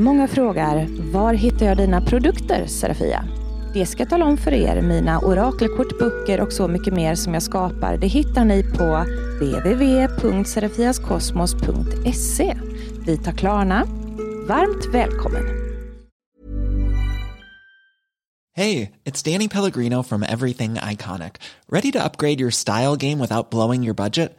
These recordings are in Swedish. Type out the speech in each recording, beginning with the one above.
Många frågar, var hittar jag dina produkter Serafia? Det ska jag tala om för er. Mina orakelkort, böcker och så mycket mer som jag skapar, det hittar ni på www.serafiaskosmos.se. Vi tar Klarna. Varmt välkommen! Hey, it's Danny Pellegrino from Everything Iconic. Ready to upgrade your style game without blowing your budget?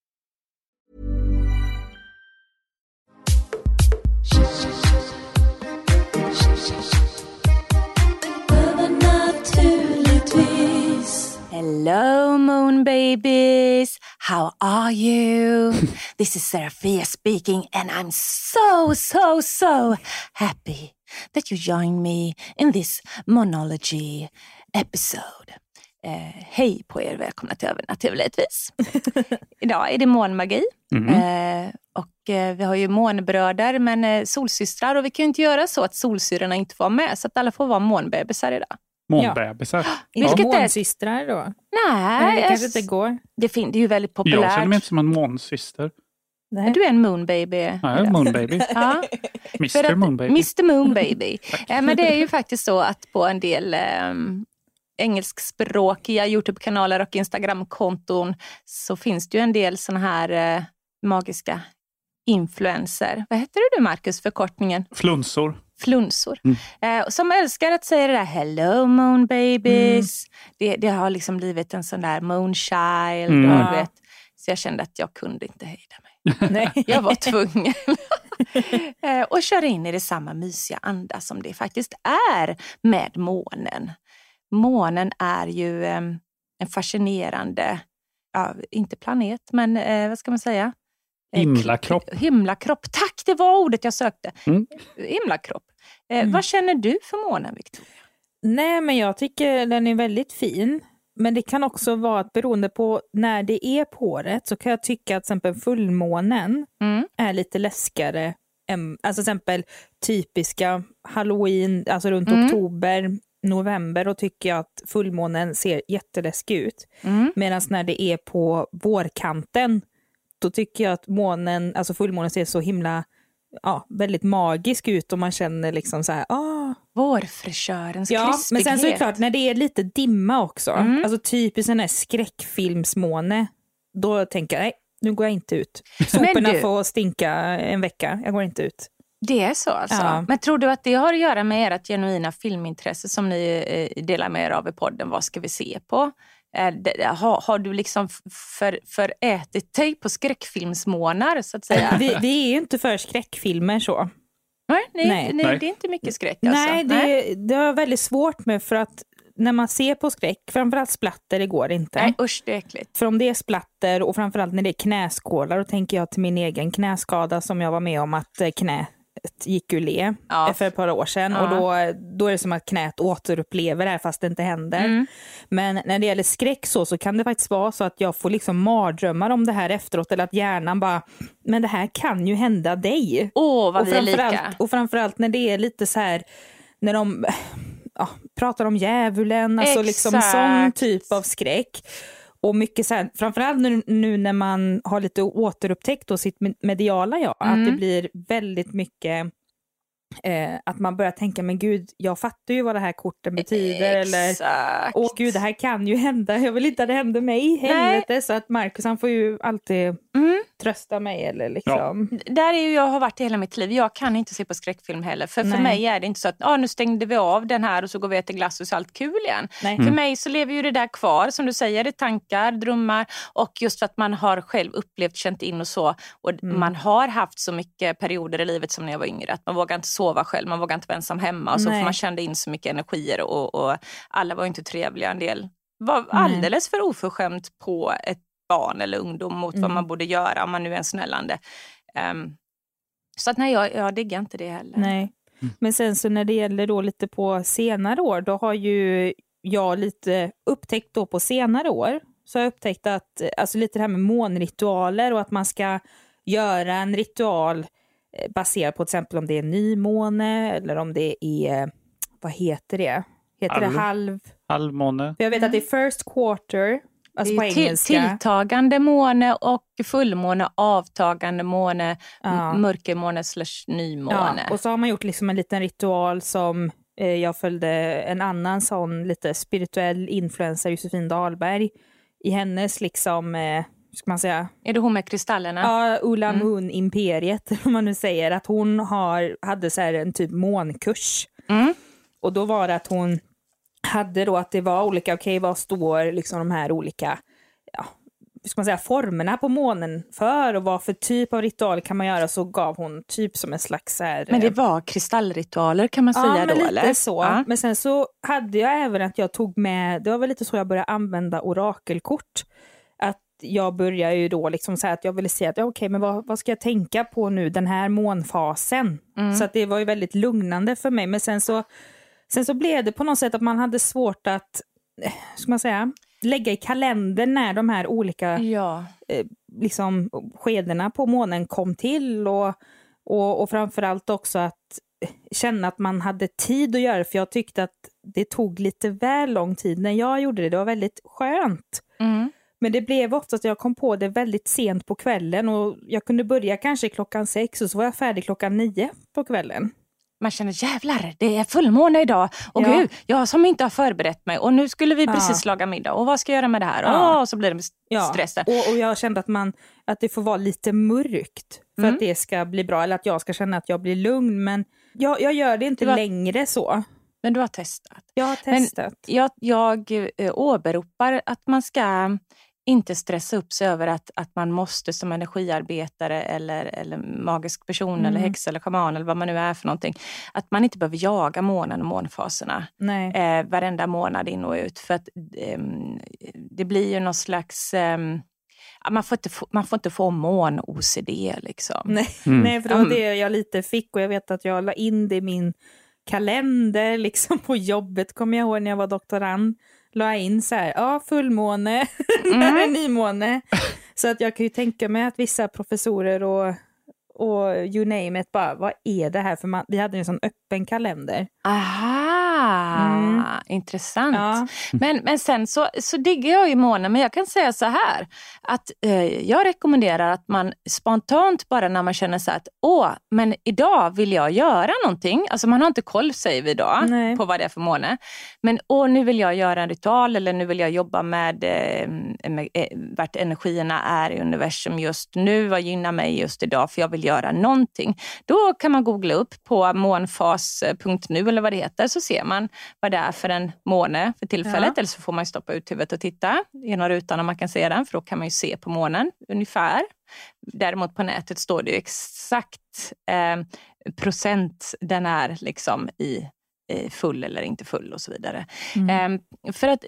Hello moon babies! How are you? this is Seraphia speaking and I'm so, so, so happy that you join me in this monology episode. Eh, hej på er, välkomna till Övernaturligtvis. Idag är det månmagi. Eh, och eh, vi har ju månbröder men eh, solsystrar och vi kan ju inte göra så att solsyrorna inte får vara med så att alla får vara månbebisar idag. Månbebisar. Är Vilket det är- månsystrar då? Nej, det kanske inte går. det, fin- det är ju väldigt populärt. Jag känner mig inte som en månsyster. Nej. Du är en moonbaby. Jag är Moonbaby. Ja. Mr Moonbaby. Mr Moonbaby. eh, men det är ju faktiskt så att på en del eh, engelskspråkiga Youtube-kanaler och Instagram-konton så finns det ju en del såna här eh, magiska influencer. Vad heter du Marcus, förkortningen? Flunsor. Flunsor. Eh, som älskar att säga det där hello moon babies. Det, det har liksom blivit en sån där moonchild. Mm. Och, vet, så jag kände att jag kunde inte hejda mig. Nej. Jag var tvungen. Eh, och köra in i det samma mysiga anda som det faktiskt är med månen. Månen är ju eh, en fascinerande, ja, inte planet, men eh, vad ska man säga? Eh, Himlakropp. Himlakropp. Tack, det var ordet jag sökte. Mm. Himlakropp. Eh, Mm. Vad känner du för månen, Victoria? Nej, men jag tycker den är väldigt fin. Men det kan också vara att beroende på när det är på året så kan jag tycka att till exempel fullmånen Mm. är lite läskigare. Än, alltså till exempel typiska halloween, alltså runt Mm. oktober, november, då tycker jag att fullmånen ser jätteläskig ut. Mm. Medan när det är på vårkanten, då tycker jag att månen, alltså fullmånen ser så himla, ja, väldigt magisk ut och man känner liksom så här, ah. Vårfräschörens Ja, men krispighet. sen så är det klart, när det är lite dimma också, Mm. alltså typiskt här skräckfilmsmåne, då tänker jag, nej, nu går jag inte ut. Men Soporna du- får stinka en vecka, jag går inte ut. Det är så alltså? Ja. Men tror du att det har att göra med ert genuina filmintresse som ni eh, delar med er av i podden? Vad ska vi se på? Eh, det- har, har du liksom för, förätit dig på skräckfilmsmånar så att säga? Vi, vi är ju inte för skräckfilmer så. nej, nej, Nej. nej, det är inte mycket skräck alltså. Nej, det, det har jag väldigt svårt med för att när man ser på skräck, framförallt splatter, det går inte. nej usch det är äckligt. För om det är splatter och framförallt när det är knäskålar, då tänker jag till min egen knäskada som jag var med om att eh, knät gick ur le Ja. för ett par år sedan. Ja. Och då, då är det som att knät återupplever det här fast det inte händer. Mm. Men när det gäller skräck så, så kan det faktiskt vara så att jag får liksom mardrömmar om det här efteråt. Eller att hjärnan bara, men det här kan ju hända dig. Åh, vad och vi är lika. och framförallt när det är lite så här, när de ja, pratar om djävulen, alltså liksom sån typ av skräck. Och mycket så här, framförallt nu, nu när man har lite återupptäckt då sitt med- mediala jag, Mm. att det blir väldigt mycket eh, att man börjar tänka, men gud, jag fattar ju vad det här korten betyder. Eller, Exakt. åh gud, det här kan ju hända, jag vill inte att det händer mig, helvete. Så att Marcus han får ju alltid Mm. trösta mig eller liksom. Där är ju jag har varit i hela mitt liv. Jag kan inte se på skräckfilm heller. För för mig är det inte så att ah, nu stängde vi av den här och så går vi och äter glass och så är allt kul igen. Nej. För mig så lever ju det där kvar, som du säger, i tankar, drömmar och just för att man har själv upplevt, känt in och så. Och Mm. man har haft så mycket perioder i livet som när jag var yngre att man vågar inte sova själv, man vågar inte vara ensam hemma och så man kände in så mycket energier och, och alla var inte trevliga. En del var alldeles för oförskämt på ett barn eller ungdom mot vad Mm. man borde göra om man nu är en snällande. Ehm, så att nej, jag, jag diggar inte det heller. Nej. Men sen så när det gäller då lite på senare år, då har ju jag lite upptäckt då på senare år, så har jag upptäckt att, alltså lite det här med månritualer och att man ska göra en ritual eh, baserat på till exempel om det är nymåne eller om det är, vad heter det? Heter Halv. det halv? Halvmåne. Jag vet att det är first quarter, alltså på det är till, engelska. tilltagande måne och fullmåne, avtagande måne, Ja. mörkermåne slash nymåne. Ja, och så har man gjort liksom en liten ritual som eh, jag följde en annan sån lite spirituell influencer, Josefin Dahlberg, i hennes liksom, eh, ska man säga, Är det hon med kristallerna? ja, Ulla Mm. Moon-imperiet, om man nu säger, att hon har, hade så här en typ månkurs. Mm. Och då var det att hon hade då att det var olika, okej vad står liksom de här olika, ja, ska man säga, formerna på månen för och vad för typ av ritual kan man göra, så gav hon typ som en slags så här, Men det eh, var kristallritualer kan man Ja, säga men då lite eller? så. Ja. Men sen så hade jag även att jag tog med, det var väl lite så jag började använda orakelkort. Jag började ju då liksom här att jag ville se att, ja, okej, men vad, vad ska jag tänka på nu den här månfasen? Mm. Så att det var ju väldigt lugnande för mig. Men sen så, sen så blev det på något sätt att man hade svårt att, eh, ska man säga, lägga i kalendern när de här olika Ja. liksom, skedena på månen kom till och, och, och framförallt också att känna att man hade tid att göra det, för jag tyckte att det tog lite väl lång tid när jag gjorde det. Det var väldigt skönt. Mm. Men det blev ofta att jag kom på det väldigt sent på kvällen och jag kunde börja kanske klockan sex och så var jag färdig klockan nio på kvällen. Man känner jävlar, det är fullmåne idag. Och Ja. gud, jag som inte har förberett mig. Och nu skulle vi Ja. precis laga middag. Och vad ska jag göra med det här? Ja. Och så blir det Ja, stressen. och, och jag kände att, man, att det får vara lite mörkt för Mm. att det ska bli bra, eller att jag ska känna att jag blir lugn. Men jag, jag gör det inte Det var- längre så. Men du har testat. Jag har Men- testat. Jag, jag eh, åberopar att man ska inte stressa upp sig över att, att man måste som energiarbetare eller, eller magisk person Mm. eller häxa eller shaman eller vad man nu är för någonting. Att man inte behöver jaga månen och månfaserna Nej. eh, varenda månad in och ut. För att ehm, det blir ju någon slags... ja, man, får inte få, man får inte få mån-OCD liksom. Nej, Mm. nej, för det var Mm. det jag lite fick och jag vet att jag la in det i min kalender, liksom på jobbet kommer jag ihåg när jag var doktorand. La jag in så här, ja fullmåne, är nymåne. Så att jag kan ju tänka mig att vissa professorer och, och you name it, bara vad är det här? För man, vi hade ju en sån öppen kalender. Aha, Mm. intressant. Ja. Men, men sen så, så diggar jag ju månen, men jag kan säga så här. Att eh, jag rekommenderar att man spontant bara när man känner så här att åh, men idag vill jag göra någonting. Alltså man har inte koll säger vi idag Nej. på vad det är för måne. Men åh, nu vill jag göra en ritual eller nu vill jag jobba med, eh, med eh, vart energierna är i universum just nu. Vad gynnar mig just idag? För jag vill göra någonting. Då kan man googla upp på månfas.nu eller vad det heter så ser man vad det är för en måne för tillfället. Ja. Eller så får man stoppa ut huvudet och titta genom rutan om man kan se den för då kan man ju se på månen ungefär. Däremot på nätet står det ju exakt eh, procent den är liksom i full eller inte full och så vidare. Mm. Eh, för att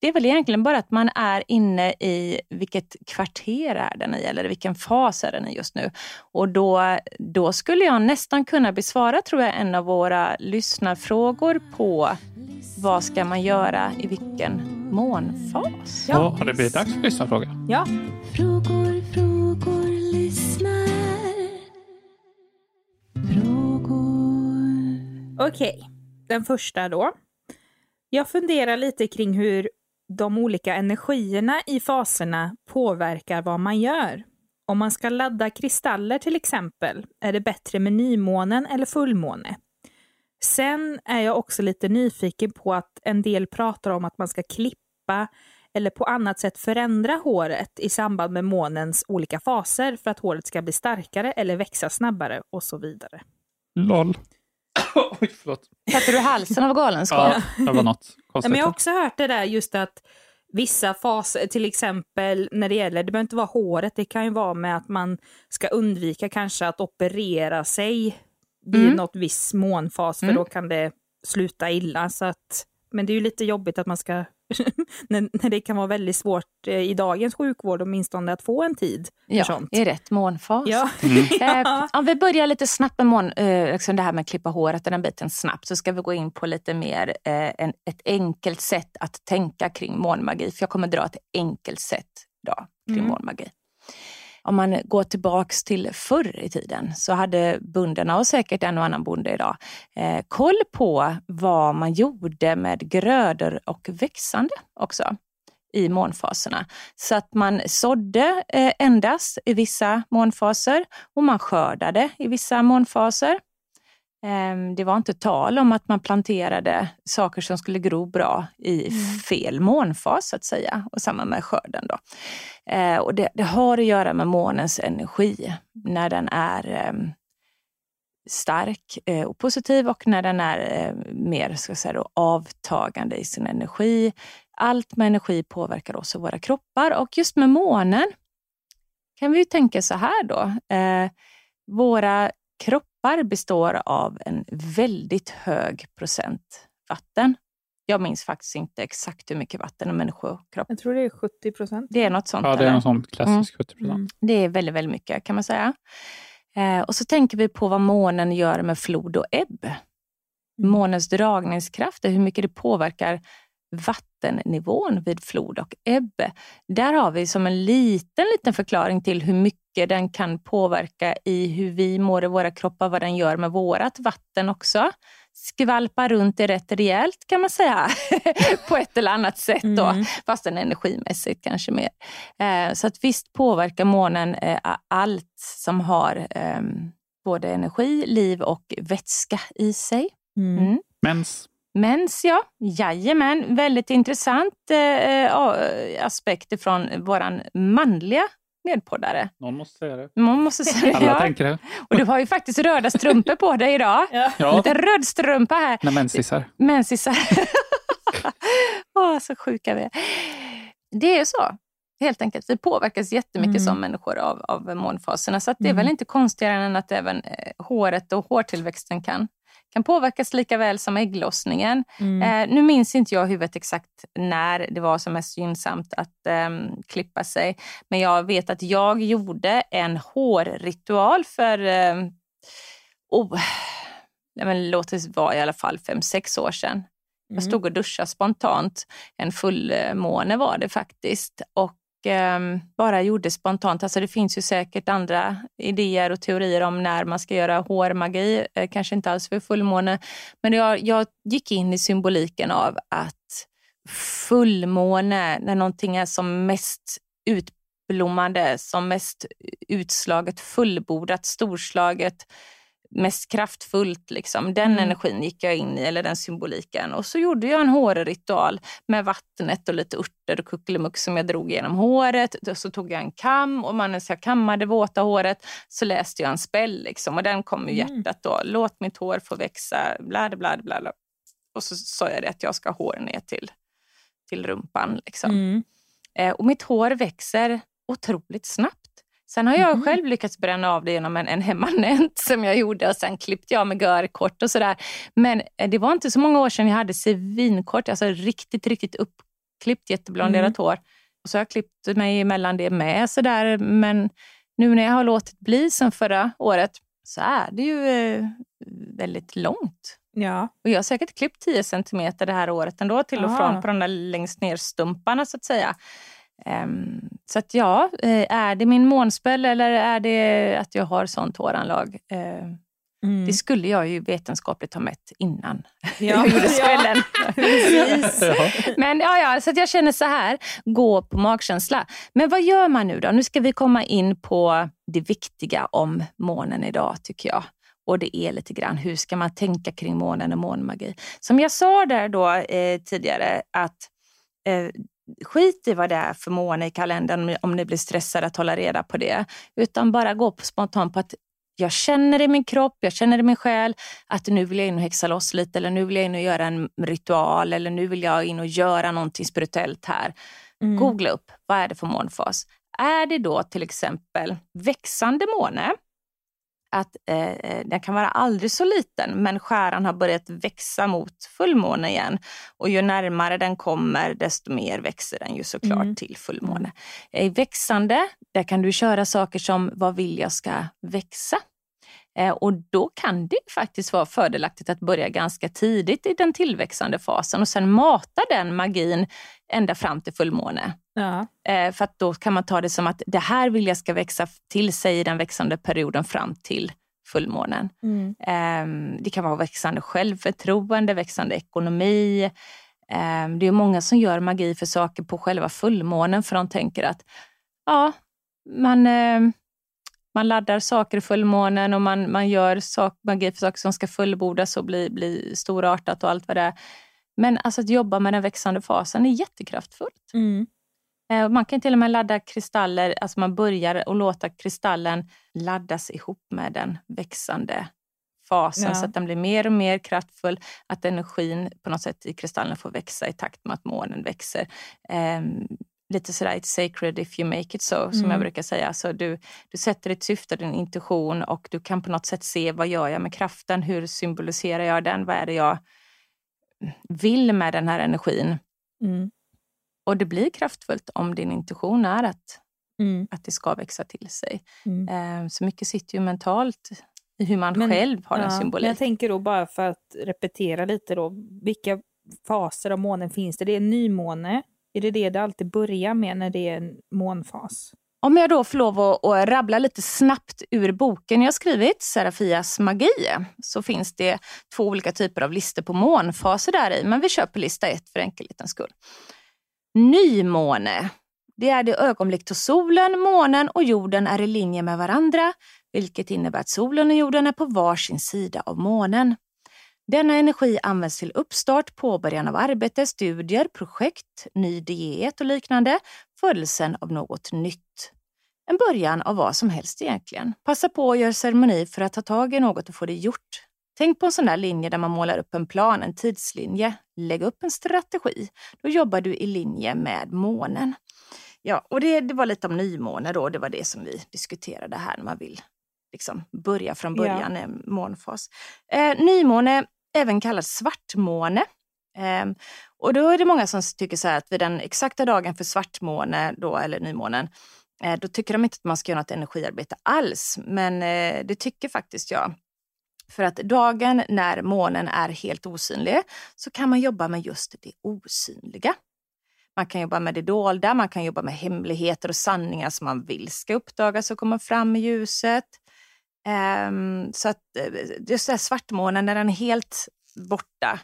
det är väl egentligen bara att man är inne i vilket kvarter är den i eller vilken fas är den i just nu. Och då, då skulle jag nästan kunna besvara, tror jag, en av våra lyssnarfrågor på vad ska man göra i vilken månfas? Så har det blivit dags för lyssnarfråga. Ja, Frågor, frågor, lyssnar. Frågor. okej. Den första då. Jag funderar lite kring hur de olika energierna i faserna påverkar vad man gör. Om man ska ladda kristaller till exempel, är det bättre med nymånen eller fullmåne? Sen är jag också lite nyfiken på att en del pratar om att man ska klippa eller på annat sätt förändra håret i samband med månens olika faser för att håret ska bli starkare eller växa snabbare och så vidare. LOL. Oj, förlåt. Sätter du halsen av galenskap? Ja, det var något konstigt. men jag har också hört det där just att vissa faser, till exempel när det gäller, det behöver inte vara håret, det kan ju vara med att man ska undvika kanske att operera sig vid Mm. något viss månfas, för Mm. då kan det sluta illa. Så att, men det är ju lite jobbigt att man ska när, när det kan vara väldigt svårt eh, i dagens sjukvård åtminstone att få en tid för Ja, sånt. i rätt månfas. Ja. Eh, om vi börjar lite snabbt med mån, eh, liksom det här med att klippa håret och den biten snabbt så ska vi gå in på lite mer eh, en, ett enkelt sätt att tänka kring månmagi. För jag kommer dra ett enkelt sätt idag kring Mm. månmagi. Om man går tillbaks till förr i tiden så hade bönderna och säkert en och annan bonde idag eh, koll på vad man gjorde med grödor och växande också i månfaserna. Så att man sådde eh, endast i vissa månfaser och man skördade i vissa månfaser. Ehm, Det var inte tal om att man planterade saker som skulle gro bra i fel månfas så att säga. Och samma med skörden. Då. Eh, Och det, det har att göra med månens energi när den är ehm, stark eh, och positiv och när den är eh, mer ska säga då, avtagande i sin energi. Allt med energi påverkar oss och våra kroppar och just med månen kan vi ju tänka så här då. Våra kroppar består av en väldigt hög procent vatten. Jag minns faktiskt inte exakt hur mycket vatten en människokropp... Jag tror det är 70 procent. Det är något sånt. Ja, det är eller? någon sån klassisk 70 procent. Mm. Det är väldigt, väldigt mycket kan man säga. Eh, och så tänker vi på vad månen gör med flod och ebb. Mm. Månens dragningskraft, hur mycket det påverkar vattennivån vid flod och ebb. Där har vi som en liten, liten förklaring till hur mycket den kan påverka i hur vi mår i våra kroppar, vad den gör med vårat vatten också. Skvalpar runt det rätt rejält kan man säga, på ett eller annat sätt då, Mm. fastän energimässigt kanske mer. Eh, så att visst påverkar månen eh, allt som har eh, både energi, liv och vätska i sig. Mm. Mm. Mens. Mens, ja. Jajamän. Väldigt intressant eh, a- aspekt från våran manliga medpoddare. Någon måste säga det. Man måste säga Alla ja. tänker det. Och du har ju faktiskt röda strumpor på dig idag. Ja. Ja, Lite röd strumpa här. när mensisar. Mensisar. Åh, så sjuka vi är. Det är så. Helt enkelt. Vi påverkas jättemycket Mm. som människor av, av månfaserna. Så att det är Mm. väl inte konstigare än att även eh, håret och hårtillväxten kan, kan påverkas lika väl som ägglossningen. Mm. Eh, nu minns inte jag i huvudet exakt när det var som mest gynnsamt att ehm, klippa sig. Men jag vet att jag gjorde en hårritual för, um, oh, nej, men låt det vara i alla fall fem sex år sedan. Jag Mm. stod och duschade spontant. En fullmåne var det faktiskt. Och eh, bara gjorde spontant. Alltså det finns ju säkert andra idéer och teorier om när man ska göra hårmagi. Eh, kanske inte alls för fullmåne. Men jag, jag gick in i symboliken av att fullmåne, när någonting är som mest utblommande, som mest utslaget, fullbordat, storslaget, mest kraftfullt. Liksom. Den Mm. energin gick jag in i, eller den symboliken. Och så gjorde jag en hårritual med vattnet och lite örter och kuckelimuck som jag drog genom håret. Så tog jag en kam och medan jag kammade våta håret så läste jag en spell. Liksom. Och den kom ur Mm. hjärtat då. Låt mitt hår få växa, bla bla bla. bla. Och så sa jag det att jag ska ha hår ner till, till rumpan. Liksom. Mm. Eh, och mitt hår växer otroligt snabbt. Sen har jag Mhm. själv lyckats bränna av det genom en, en hemmanent som jag gjorde och sen klippte jag med görkort och sådär. Men eh, det var inte så många år sedan jag hade svinkort, alltså riktigt, riktigt uppklippt jätteblonderat hår. Och så har jag klippt mig emellan det med sådär. Men nu när jag har låtit bli sen förra året så är det ju eh, väldigt långt. Ja. Och jag har säkert klippt 10 centimeter det här året ändå till och Ah. från på de där längst ner stumparna så att säga. Ehm, så att ja, eh, är det min månspel eller är det att jag har sånt håranlag? Eh, Mm. Det skulle jag ju vetenskapligt ha mätt innan Ja. jag gjorde spällen. Ja. Men ja, ja, så att jag känner så här, gå på magkänsla. Men vad gör man nu då? Nu ska vi komma in på det viktiga om månen idag tycker jag. Och det är lite grann, hur ska man tänka kring månen och månmagi? Som jag sa där då eh, tidigare, att eh, skit i vad det är för måne i kalendern om ni- blir stressade att hålla reda på det. Utan bara gå på spontant på att jag känner i min kropp, jag känner i min själ att nu vill jag in och häxa loss lite eller nu vill jag in och göra en ritual eller nu vill jag in och göra någonting spirituellt här. Mm. Googla upp, vad är det för månfas? Är det då till exempel växande måne, att eh, den kan vara aldrig så liten men skäran har börjat växa mot fullmåne igen. Och ju närmare den kommer desto mer växer den ju såklart Mm. till fullmåne. I växande, där kan du köra saker som vad vill jag ska växa? Eh, och då kan det faktiskt vara fördelaktigt att börja ganska tidigt i den tillväxande fasen och sen mata den magin ända fram till fullmåne. Ja. Eh, för att då kan man ta det som att det här vill jag ska växa till sig i den växande perioden fram till fullmånen. Mm. Eh, det kan vara växande självförtroende, växande ekonomi. Eh, det är många som gör magi för saker på själva fullmånen för de tänker att ja, man, eh, man laddar saker i fullmånen och man, man gör sak, magi för saker som ska fullbordas och bli, bli storartat och allt vad det är. Men alltså att jobba med den växande fasen är jättekraftfullt. Mm. Eh, Man kan till och med ladda kristaller, alltså man börjar och låta kristallen laddas ihop med den växande fasen Ja. så att den blir mer och mer kraftfull, att energin på något sätt i kristallen får växa i takt med att månen växer. Lite sådär, it's sacred if you make it so, som Mm. jag brukar säga. Så du, du sätter ditt syfte, din intuition och du kan på något sätt se vad gör jag med kraften, hur symboliserar jag den, vad är det jag vill med den här energin. Mm. Och det blir kraftfullt om din intuition är att, Mm. att det ska växa till sig. Mm. Eh, Så mycket sitter ju mentalt i hur man Men- själv har en Ja, men symbolik. Jag tänker då bara för att repetera lite då, vilka faser av månen finns det? Det är nymåne. Är det det det alltid börjar med när det är en månfas? Om jag då får lov att, att rabbla lite snabbt ur boken jag skrivit, Serafias magi, så finns det två olika typer av listor på månfaser där i, men vi kör på lista ett för enkelhetens skull. Nymåne. Det är det ögonblick då solen, månen och jorden är i linje med varandra, vilket innebär att solen och jorden är på varsin sida av månen. Denna energi används till uppstart, påbörjan av arbete, studier, projekt, ny diet och liknande, födelsen av något nytt. En början av vad som helst egentligen. Passa på att göra ceremoni för att ta tag i något och få det gjort. Tänk på en sån där linje där man målar upp en plan, en tidslinje. Lägg upp en strategi. Då jobbar du i linje med månen. Ja, och det, det var lite om nymåne då. Det var det som vi diskuterade här när man vill liksom börja från början, Ja. en månfas. Eh, nymåne, även kallad svartmåne. Ehm, och då är det många som tycker så här att vid den exakta dagen för svartmåne, då, eller nymånen, eh, då tycker de inte att man ska göra något energiarbete alls. Men eh, det tycker faktiskt jag. För att dagen när månen är helt osynlig så kan man jobba med just det osynliga. Man kan jobba med det dolda, man kan jobba med hemligheter och sanningar som man vill ska uppdagas och komma fram i ljuset. Ehm, så att eh, just det här svartmånen när den är helt borta.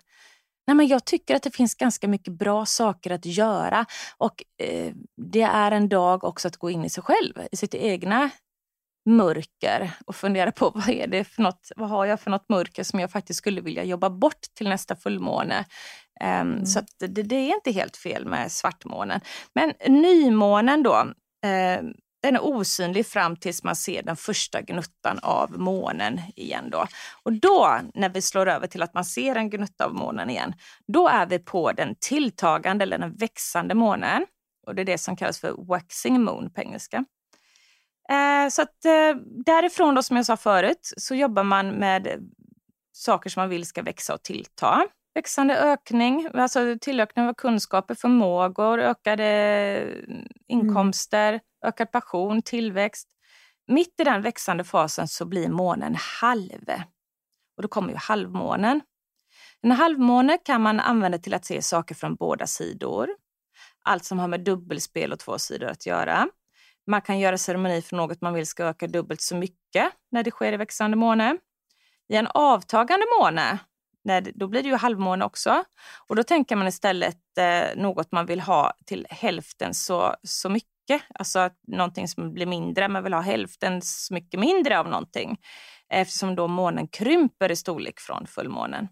Nej, men jag tycker att det finns ganska mycket bra saker att göra och eh, det är en dag också att gå in i sig själv, i sitt egna mörker och fundera på vad är det för något, vad har jag för något mörker som jag faktiskt skulle vilja jobba bort till nästa fullmåne. Ehm, Så att det, det är inte helt fel med svartmånen. Men nymånen då, eh, den är osynlig fram tills man ser den första gnuttan av månen igen. Då. Och då, när vi slår över till att man ser en gnutta av månen igen, då är vi på den tilltagande eller den växande månen. Och det är det som kallas för waxing moon på engelska. Eh, så att eh, därifrån då, som jag sa förut, så jobbar man med saker som man vill ska växa och tillta. Växande ökning, alltså tillökning av kunskaper, förmågor, ökade inkomster, ökad passion, tillväxt. Mitt i den växande fasen så blir månen halv. Och då kommer ju halvmånen. En halvmåne kan man använda till att se saker från båda sidor. Allt som har med dubbelspel och två sidor att göra. Man kan göra ceremoni för något man vill ska öka dubbelt så mycket när det sker i växande måne. I en avtagande måne, när det, då blir det ju halvmåne också. Och då tänker man istället eh, något man vill ha till hälften så, så mycket. Alltså att någonting som blir mindre, man vill ha hälften så mycket mindre av någonting. Eftersom då månen krymper i storlek från fullmånen.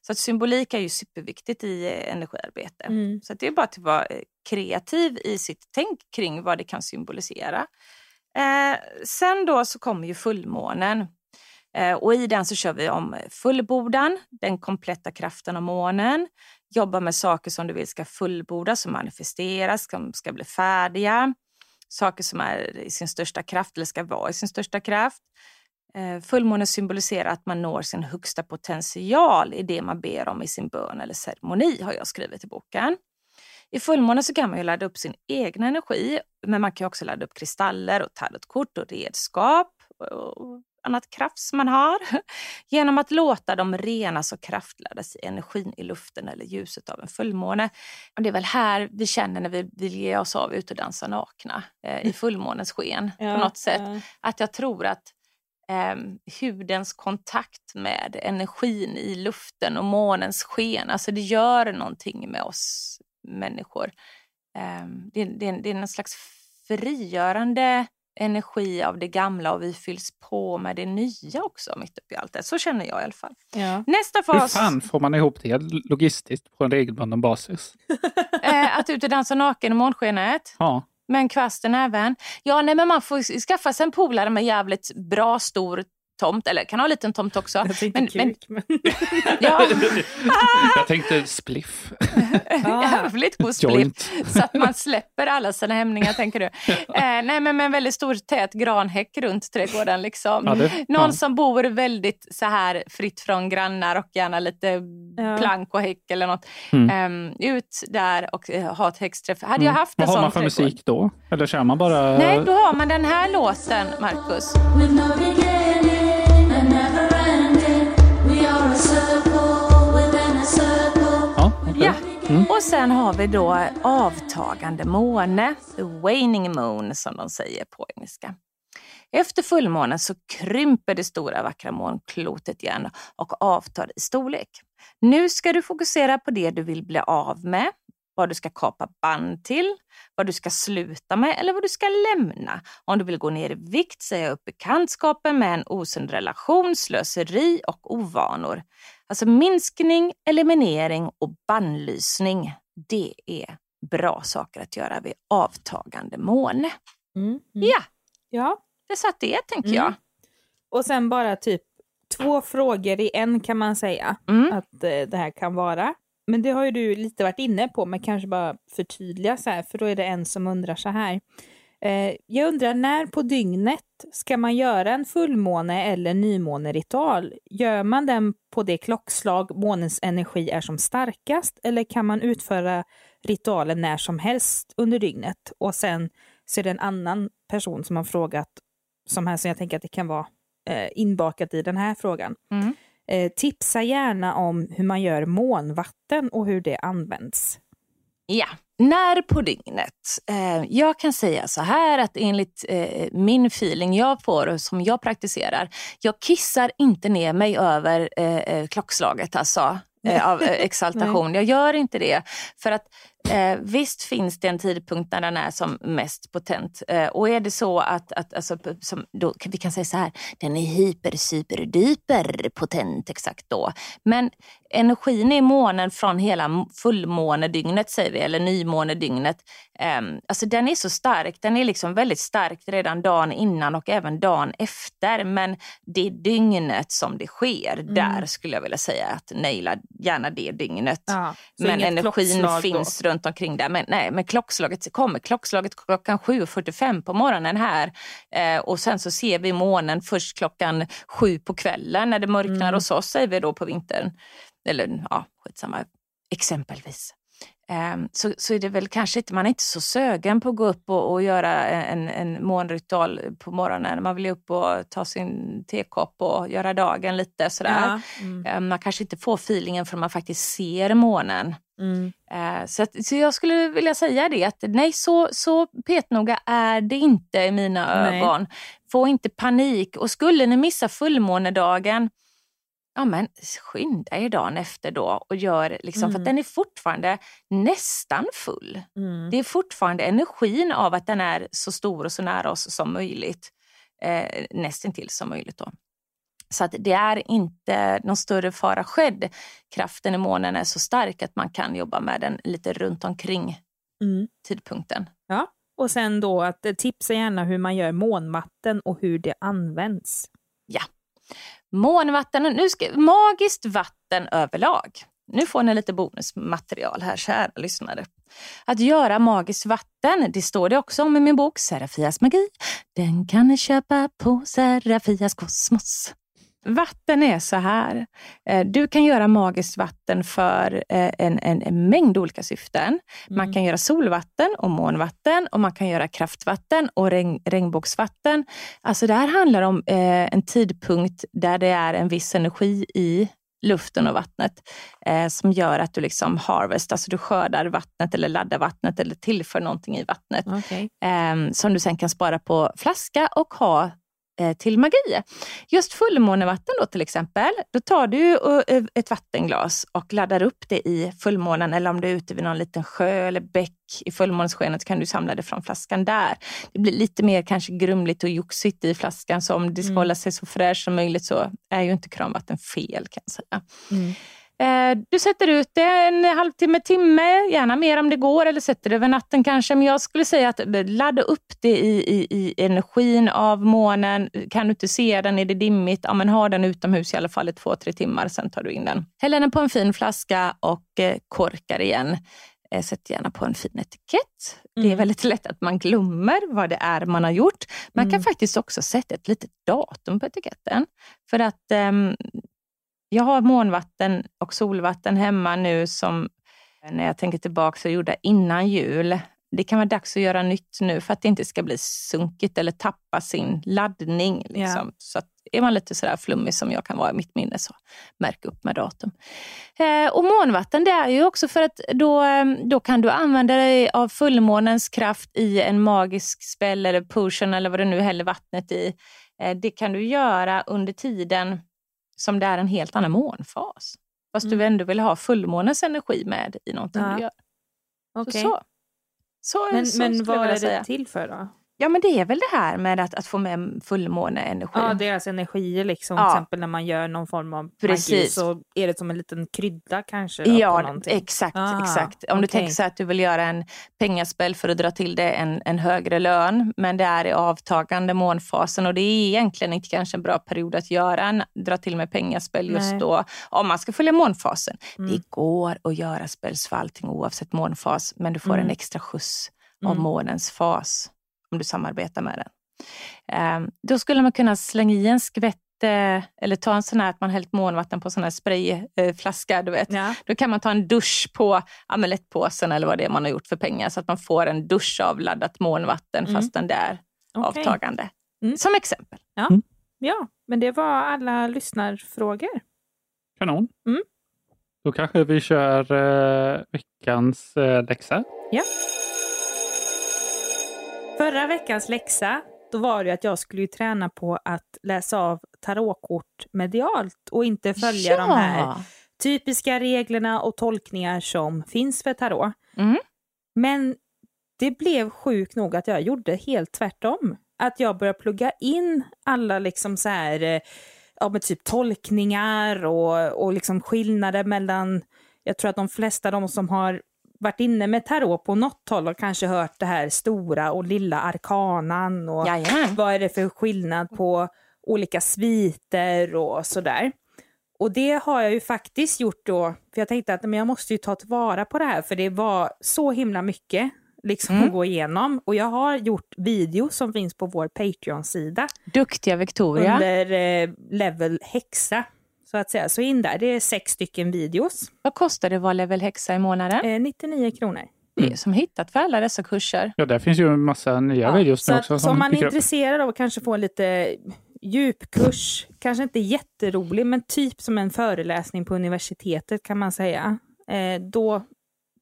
Så att symbolik är ju superviktigt i eh, energiarbete. Mm. Så att det är bara att vara eh, kreativ i sitt tänk kring vad det kan symbolisera. Eh, sen då så kommer ju fullmånen. Eh, och i den så kör vi om fullbordan, den kompletta kraften av månen. Jobba med saker som du vill ska fullbordas, som manifesteras, som ska bli färdiga. Saker som är i sin största kraft eller ska vara i sin största kraft. Eh, fullmånen symboliserar att man når sin högsta potential i det man ber om i sin bön eller ceremoni, har jag skrivit i boken. I fullmånen så kan man ju ladda upp sin egen energi, men man kan också ladda upp kristaller och tarotkort och redskap och annat krafts man har genom att låta dem renas och kraftladdas i energin i luften eller ljuset av en fullmåne. Och det är väl här vi känner när vi vill ge oss av ut och dansa nakna eh, i fullmånens sken Ja, på något sätt. ja. Att jag tror att eh, hudens kontakt med energin i luften och månens sken, alltså det gör någonting med oss människor. Eh, det, det, det är en slags frigörande energi av det gamla och vi fylls på med det nya också mitt uppe i allt det. Så känner jag i alla fall. Ja. Nästa Hur fas, fan får man ihop det logistiskt på en regelbunden basis? eh, att ut och dansa naken i månskenet. Ja, Med en kvast i näven. Ja, nej, men man får skaffa sig en polare med jävligt bra stor tomt, eller kan ha en liten tomt också. Jag tänkte Men- men- kuk, men... Ja, jag tänkte spliff, jävligt god spliff. joint. Så att man släpper alla sina hämningar, tänker du. Eh, nej, men med en väldigt stor tät granhäck runt trädgården. Liksom. Ja, det- Någon ja. som bor väldigt så här fritt från grannar och gärna lite Ja. plank och häck eller något. Mm. Ehm, ut där och eh, ha ett häxträff. Hade jag Mm. haft en Vad har sån man för trädgård- musik då? Eller kör man bara... Nej, då har man den här låten, Marcus. Mm. och sen har vi då avtagande måne, the waning moon som de säger på engelska. Efter fullmånen så krymper det stora vackra månklotet igen och avtar i storlek. Nu ska du fokusera på det du vill bli av med, vad du ska kapa band till, vad du ska sluta med eller vad du ska lämna. Om du vill gå ner i vikt, säga upp bekantskapen med en osund relation, slöseri och ovanor. Alltså minskning, eliminering och bannlysning. Det är bra saker att göra vid avtagande måne. Mm. Mm. Ja, ja. det satt det tänker Mm. jag. Och sen bara typ två frågor i en kan man säga Mm. att eh, det här kan vara. Men det har ju du lite varit inne på, men kanske bara förtydliga så här, för då är det en som undrar så här. Eh, jag undrar när på dygnet ska man göra en fullmåne eller nymåneritual? Gör man den på det klockslag månens energi är som starkast eller kan man utföra ritualen när som helst under dygnet? Och sen så är det en annan person som har frågat, som här som jag tänker att det kan vara eh, inbakat i den här frågan. Mm. Eh, tipsa gärna om hur man gör månvatten och hur det används. Ja, när på dygnet? Eh, jag kan säga så här att enligt eh, min feeling jag får och som jag praktiserar, jag kissar inte ner mig över eh, eh, klockslaget alltså. Eh, av eh, exaltation. Jag gör inte det. För att eh, visst finns det en tidpunkt när den är som mest potent. Eh, och är det så att, att alltså, som, då, vi kan säga så här, den är hyper, super, duper potent exakt då. Men energin i månen från hela fullmånedygnet säger vi, eller nymånedygnet, ehm, alltså den är så stark. Den är liksom väldigt stark redan dagen innan och även dagen efter. Men det är dygnet som det sker. Där skulle jag vilja säga att naila gärna det dygnet. Ja, men energin finns runt omkring där. Men, nej, men klockslaget kommer. Klockslaget klockan 7.45 på morgonen här. Eh, och sen så ser vi månen först klockan sju på kvällen när det mörknar Mm. hos oss, säger vi då på vintern. Eller ja, skitsamma. Exempelvis. Ehm, så, så är det väl kanske inte, man är inte så sögen på att gå upp och, och göra en, en månritual på morgonen. Man vill ju upp och ta sin tekopp och göra dagen lite sådär. Ja. Mm. Ehm, Man kanske inte får feelingen förrän man faktiskt ser månen. Mm. Eh, Så, att, så jag skulle vilja säga det att nej, så, så petnoga är det inte i mina Nej. ögon. Få inte panik. Och skulle ni missa fullmånedagen, ja men skynda er dagen efter då och gör liksom, för Mm. att den är fortfarande nästan full. Mm. Det är fortfarande energin av att den är så stor och så nära oss som möjligt. Eh, nästintill som möjligt då. Så att det är inte någon större fara skedd. Kraften i månen är så stark att man kan jobba med den lite runt omkring Mm. tidpunkten. Ja. Och sen då att tipsa gärna hur man gör månvatten och hur det används. Månvatten, nu ska, magiskt vatten överlag. Nu får ni lite bonusmaterial här, kära lyssnare. Att göra magiskt vatten, det står det också om i min bok Serafias magi. Den kan ni köpa på Serafias kosmos. Vatten är så här. Eh, Du kan göra magiskt vatten för eh, en, en, en mängd olika syften. Man kan göra solvatten och månvatten och man kan göra kraftvatten och regn, regnbågsvatten. Alltså det här handlar om eh, en tidpunkt där det är en viss energi i luften och vattnet eh, som gör att du liksom harvest, alltså du skördar vattnet eller laddar vattnet eller tillför någonting i vattnet Okej. eh, som du sen kan spara på flaska och ha till magi. Just fullmånevatten då till exempel, då tar du eh, ett vattenglas och laddar upp det i fullmånen eller om du är ute vid någon liten sjö eller bäck i fullmånesskenet kan du samla det från flaskan där. Det blir lite mer kanske grumligt och joxigt i flaskan så om det ska Mm. hålla sig så fräscht som möjligt så är ju inte kranvatten fel kan jag säga. Mm. Eh, Du sätter ut det en halvtimme, timme, gärna mer om det går, eller sätter det över natten kanske. Men jag skulle säga att ladda upp det i, i, i energin av månen. Kan du inte se den, är det dimmigt, ja, men ha den utomhus i alla fall i två, tre timmar, sen tar du in den. Häll den på en fin flaska och eh, korkar igen. Eh, Sätt gärna på en fin etikett. Det är Mm. väldigt lätt att man glömmer vad det är man har gjort. Man kan Mm. faktiskt också sätta ett litet datum på etiketten. För att ehm, jag har månvatten och solvatten hemma nu som när jag tänker tillbaka så gjorde innan jul. Det kan vara dags att göra nytt nu för att det inte ska bli sunkigt eller tappa sin laddning. Liksom. Ja. Så är man lite sådär flummig som jag kan vara i mitt minne så märk upp med datum. Eh, och månvatten det är ju också för att då, eh, då kan du använda dig av fullmånens kraft i en magisk spell eller potion eller vad du nu häller vattnet i. Eh, det kan du göra under tiden som det är en helt annan månfas. Fast du Mm. ändå vill ha fullmånens energi med i någonting Ja. du gör. Okej. Så, så. Så, Men, så men vad är säga. det till för då? Ja men det är väl det här med att, att få med fullmåneenergi. Ja, deras energier liksom. Ja. Till exempel när man gör någon form av magi Precis. så är det som en liten krydda kanske. Ja, exakt. Ah, exakt. Om du okej. tänker så att du vill göra en pengaspel för att dra till det en, en högre lön, men det är i avtagande månfasen och det är egentligen inte kanske en bra period att göra en dra till med pengaspel just Nej. då, om man ska följa månfasen. Mm. Det går att göra spels för allting oavsett månfas, men du får Mm. en extra skjuts av Mm. månens fas om du samarbetar med den. Ehm, då skulle man kunna slänga i en skvätt eh, eller ta en sån här att man hällt månvatten på sån här sprayflaska, du vet. Ja. Då kan man ta en dusch på amulettpåsen eller vad det är man har gjort för pengar så att man får en dusch av laddat månvatten Mm. fast den där Okej. avtagande. Mm. Som exempel. Ja, men det var alla lyssnarfrågor. Kanon. Mm. Då kanske vi kör eh, veckans eh, läxa. Förra veckans läxa, då var det att jag skulle ju träna på att läsa av tarotkort medialt och inte följa de här typiska reglerna och tolkningar som finns för tarot. Mm. Men det blev sjukt nog att jag gjorde helt tvärtom. Att jag började plugga in alla liksom så här, eh, ja, men typ tolkningar och, och liksom skillnader mellan, jag tror att de flesta de som har varit inne med tarot på något håll har kanske hört det här stora och lilla arkanan och Jajamän. vad är det för skillnad på olika sviter och sådär. Och det har jag ju faktiskt gjort då, för jag tänkte att men jag måste ju ta tillvara på det här, för det var så himla mycket liksom Mm. att gå igenom. Och jag har gjort videos som finns på vår Patreon-sida Duktiga Victoria. under eh, level häxa, så att säga. Så in där, det är sex stycken videos, Vad kostar det att vara level häxa i månaden? eh, 99 kronor. Det är som hittat för alla dessa kurser. Ja, där finns ju en massa nya Ja, videos så nu också. så om man är intresserad av att kanske få en lite djupkurs, kanske inte jätterolig, men typ som en föreläsning på universitetet kan man säga, eh, då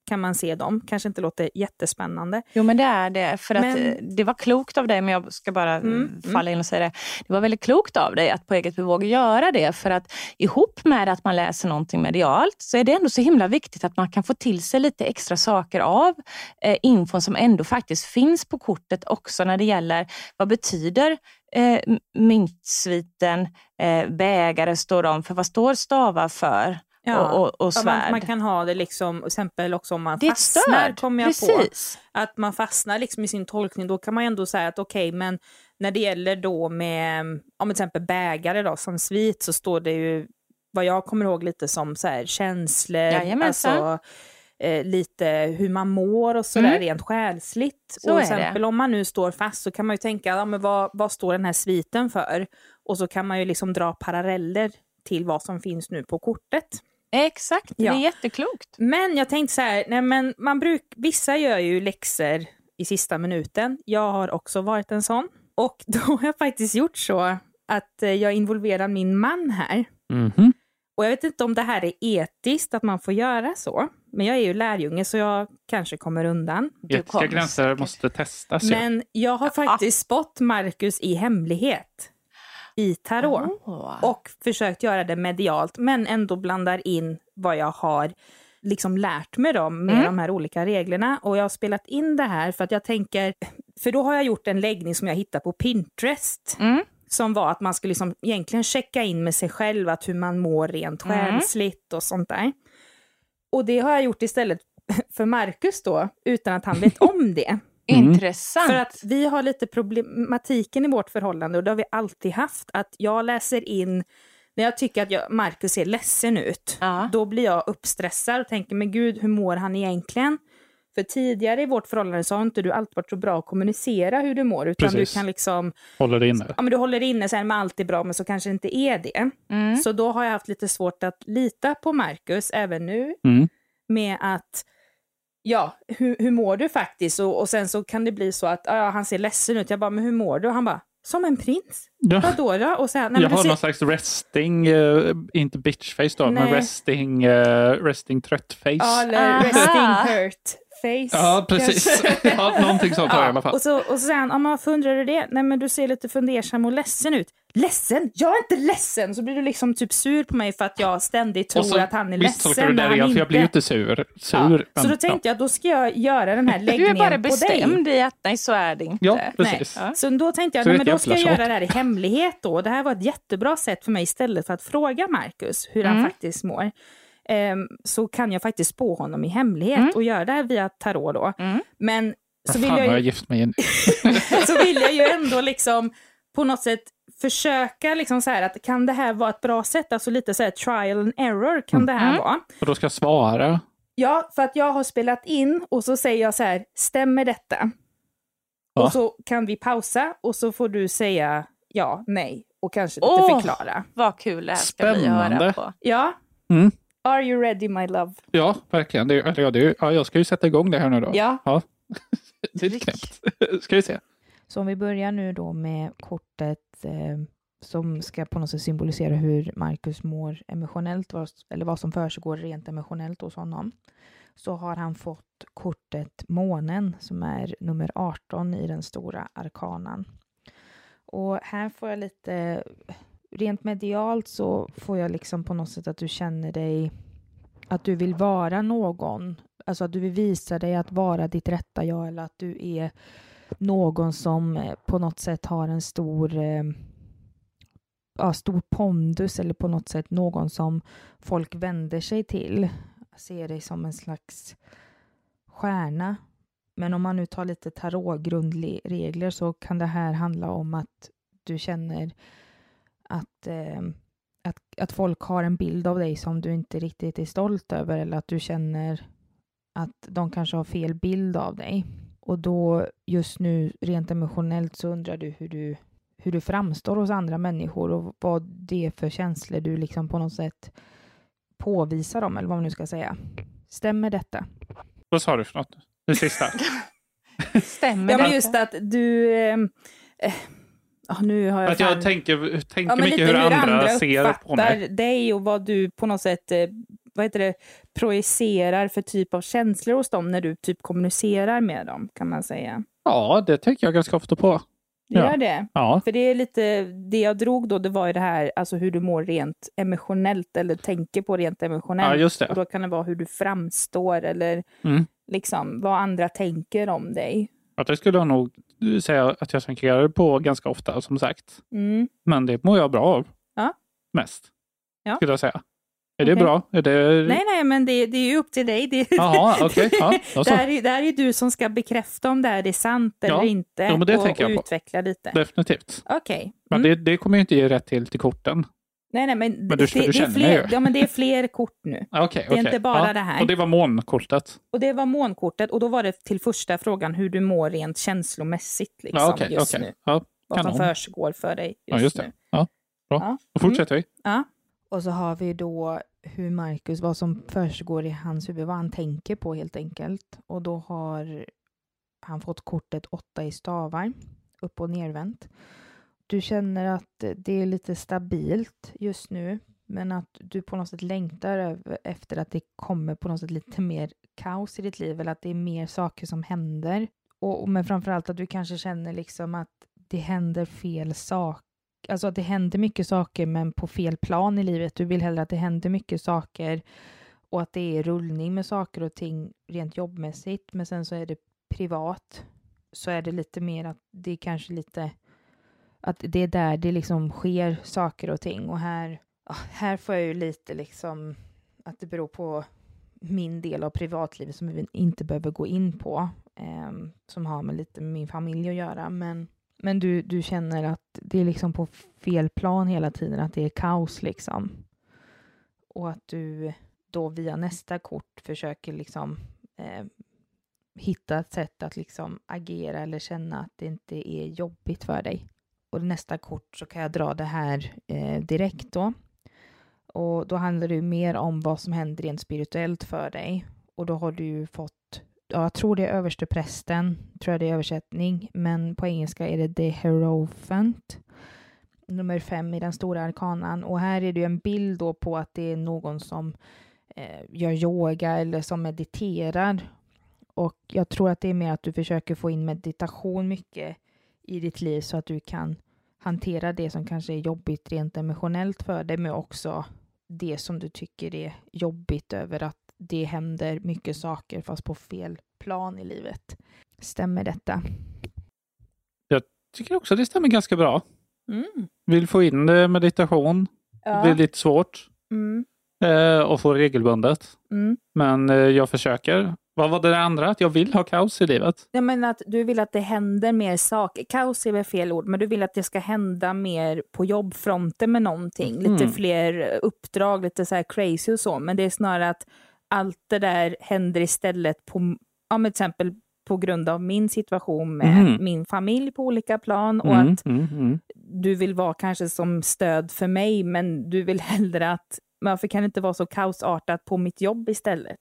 kan man se dem. Kanske inte låter jättespännande. Jo men det är det. För att Men- eh, det var klokt av dig, men jag ska bara Mm, falla in och säga det. Det var väldigt klokt av dig att på eget bevåg göra det. För att ihop med att man läser någonting medialt så är det ändå så himla viktigt att man kan få till sig lite extra saker av eh, infon som ändå faktiskt finns på kortet också när det gäller vad betyder eh, myntsviten, eh, bägare står de för, vad står stavar för? Och, och, och Ja, svärd. man, man kan ha det liksom, exempel också om man det fastnar, kommer jag på. Precis. Att man fastnar liksom i sin tolkning, då kan man ändå säga att okej, men när det gäller då med, om till exempel bägare då, som svit, så står det ju vad jag kommer ihåg lite som så här, känslor, Jajamensan. alltså, eh, lite hur man mår och sådär Mm. rent själsligt. Så och till det. exempel om man nu står fast så kan man ju tänka, ja, men vad, vad står den här sviten för? Och så kan man ju liksom dra paralleller till vad som finns nu på kortet. Exakt, Ja. det är jätteklokt. Men jag tänkte så här, nej men man bruk, vissa gör ju läxor i sista minuten. Jag har också varit en sån. Och då har jag faktiskt gjort så att eh, jag involverar min man här. Mhm. Och jag vet inte om det här är etiskt att man får göra så. Men jag är ju lärjunge så jag kanske kommer undan. Etiska gränser måste testas. Men jag har faktiskt spått Marcus i hemlighet i tarot. Åh. och försökt göra det medialt, men ändå blandar in vad jag har liksom lärt mig då med Mm. de här olika reglerna. Och jag har spelat in det här för att jag tänker, för då har jag gjort en läggning som jag hittade på Pinterest. Mm. Som var att man skulle liksom egentligen checka in med sig själv, att hur man mår rent Mm. själsligt och sånt där. Och det har jag gjort istället för Marcus då, utan att han vet om det. Intressant. För att vi har lite problematiken i vårt förhållande och det har vi alltid haft. Att jag läser in, när jag tycker att jag, Marcus ser ledsen ut, Ja. då blir jag uppstressad och tänker, men gud, hur mår han egentligen? För tidigare i vårt förhållande så har inte du alltid varit så bra att kommunicera hur du mår, utan Precis. du kan liksom, Håller det inne. ja men du håller inne sen med allt är bra, men så kanske det inte är det. Mm. Så då har jag haft lite svårt att lita på Marcus, även nu, Mm. med att ja, hur, hur mår du faktiskt? Och, och sen så kan det bli så att ja, han ser ledsen ut. Jag bara, men hur mår du? Och han bara, som en prins. Ja. Vadå då? Och sen, nej, jag men du har ser, någon slags resting, eh, inte bitchface då, men Nej. resting, uh, resting trött-face. ja, eller Aha. resting hurt face. Ja, precis. kanske. ja, någonting sånt har jag i alla fall. Och så, och så säger han, ja, men varför undrar du det? Nej men du ser lite fundersam och ledsen ut. Ledsen? Jag är inte ledsen! Så blir du liksom typ sur på mig för att jag ständigt tror Och så att han är ledsen du när det han igen, för jag blir ju inte... sur. sur Ja. men, Så då tänkte jag, då ska jag göra den här Du läggningen är bara på dig. bestämd i att nej, så är det inte. Ja, precis. Nej. Så då tänkte jag, nej, men är då ska jag göra det här i hemlighet då. Det här var ett jättebra sätt för mig istället för att fråga Marcus hur han Mm. faktiskt mår. Ehm, så kan jag faktiskt spå honom i hemlighet och göra det här via tarot då. Mm. Men så vill, fan jag har jag ju, gift mig så vill jag ju ändå liksom på något sätt försöka liksom så här att kan det här vara ett bra sätt, alltså lite så här trial and error kan det här Mm. vara. Och då ska jag svara. Ja, för att jag har spelat in och så säger jag så här, stämmer detta? Ja. Och så kan vi pausa och så får du säga ja, nej och kanske lite Åh. förklara. Vad kul det här ska bli att höra Spännande. på. Ja. Mm. Are you ready my love? Ja, verkligen. Det, ja, det, ja, jag ska ju sätta igång det här nu då. Ja. det är knäppt. Ska vi se. Så om vi börjar nu då med kortet eh, som ska på något sätt symbolisera hur Marcus mår emotionellt, vad, eller vad som försiggår rent emotionellt hos honom, så har han fått kortet månen som är nummer 18 i den stora arkanan. Och här får jag lite, rent medialt så får jag liksom på något sätt att du känner dig, att du vill vara någon, alltså att du vill visa dig att vara ditt rätta jag eller att du är någon som eh, på något sätt har en stor, eh, ja, stor pondus eller på något sätt någon som folk vänder sig till. Jag ser dig som en slags stjärna. Men om man nu tar lite tarotgrundregler så kan det här handla om att du känner att, eh, att, att folk har en bild av dig som du inte riktigt är stolt över eller att du känner att de kanske har fel bild av dig. Och då just nu rent emotionellt så undrar du hur du, hur du framstår hos andra människor och vad det är för känslor du liksom på något sätt påvisar dem eller vad man nu ska säga. Stämmer detta? Vad sa du för något? Det sista? Stämmer Ja, men just att du... Eh, ja, nu har jag Att jag fan- tänker, tänker Ja, mycket lite hur andra, ser på mig. dig och vad du på något sätt eh, vad heter det, projicerar för typ av känslor hos dem när du typ kommunicerar med dem, kan man säga. Ja, det tänker jag ganska ofta på. Du Ja. Gör det? Ja, För det är lite, det jag drog då, det var ju det här, alltså hur du mår rent emotionellt eller tänker på rent emotionellt. ja just Och det. då kan det vara hur du framstår eller Mm. liksom vad andra tänker om dig. Ja, det skulle jag nog säga att jag tänker på ganska ofta, som sagt. Mm. Men det mår jag bra av. Ja. Mest. Ja. Skulle jag säga. Är det Okej. bra? Är det... Nej, nej, men det, det är ju upp till dig. Det, Jaha, okej. Ja, det, här är, det här är du som ska bekräfta om det här är sant Ja. eller inte. Jo, men det och, tänker jag och på. utveckla lite. Definitivt. Men Mm. det, det kommer jag inte ge rätt till till korten. Nej, nej, men, Men du- det, du det, är fler, ja, men det är fler kort nu. Ah, Okej, Det är inte bara ja. det här. Och det var månkortet? Och det var månkortet och då var det till första frågan hur du mår rent känslomässigt liksom, Ja, okej, just okej. nu. Ja, Vad som försiggår för dig just Ja, just det. nu. Ja, bra. Ja. Då fortsätter vi. Ja. Och så har vi då hur Marcus, vad som försiggår i hans huvud, vad han tänker på helt enkelt. Och då har han fått kortet åtta i stavar, upp och nervänt. Du känner att det är lite stabilt just nu, men att du på något sätt längtar efter att det kommer på något sätt lite mer kaos i ditt liv, eller att det är mer saker som händer. Och, och men framförallt att du kanske känner liksom att det händer fel saker alltså att det händer mycket saker men på fel plan i livet. Du vill hellre att det händer mycket saker och att det är rullning med saker och ting rent jobbmässigt. Men sen så är det privat så är det lite mer att det är kanske lite att det är där det liksom sker saker och ting och här, ah, här får jag ju lite liksom att det beror på min del av privatlivet som vi inte behöver gå in på, eh, som har med lite med min familj att göra. Men men du, du känner att det är liksom på fel plan hela tiden, att det är kaos liksom. Och att du då via nästa kort försöker liksom eh, hitta ett sätt att liksom agera eller känna att det inte är jobbigt för dig. Och nästa kort så kan jag dra det här eh, direkt då. Och då handlar det ju mer om vad som händer rent spirituellt för dig. Och då har du ju fått ja, jag tror det är översteprästen, tror jag det är översättning, men på engelska är det The Hierophant, nummer fem i den stora arkanan. Och här är det ju en bild då på att det är någon som eh, gör yoga eller som mediterar. Och jag tror att det är mer att du försöker få in meditation mycket i ditt liv så att du kan hantera det som kanske är jobbigt rent emotionellt för dig, men också det som du tycker är jobbigt över att det händer mycket saker fast på fel plan i livet. Stämmer detta? tycker också det stämmer ganska bra. Mm. Vill få in meditation. Det är Ja. lite svårt Mm. eh, att få regelbundet. Mm. Men eh, jag försöker. Vad var det andra? Att jag vill ha kaos i livet. Jag menar att du vill att det händer mer saker. Kaos är väl fel ord, men du vill att det ska hända mer på jobbfronten med någonting. Lite Mm. fler uppdrag, lite så här crazy och så. Men det är snarare att allt det där händer istället på, ja, men till exempel på grund av min situation med Mhm. min familj på olika plan och Mm, att mm, mm. du vill vara kanske som stöd för mig, men du vill hellre att varför kan det inte vara så kaosartat på mitt jobb istället?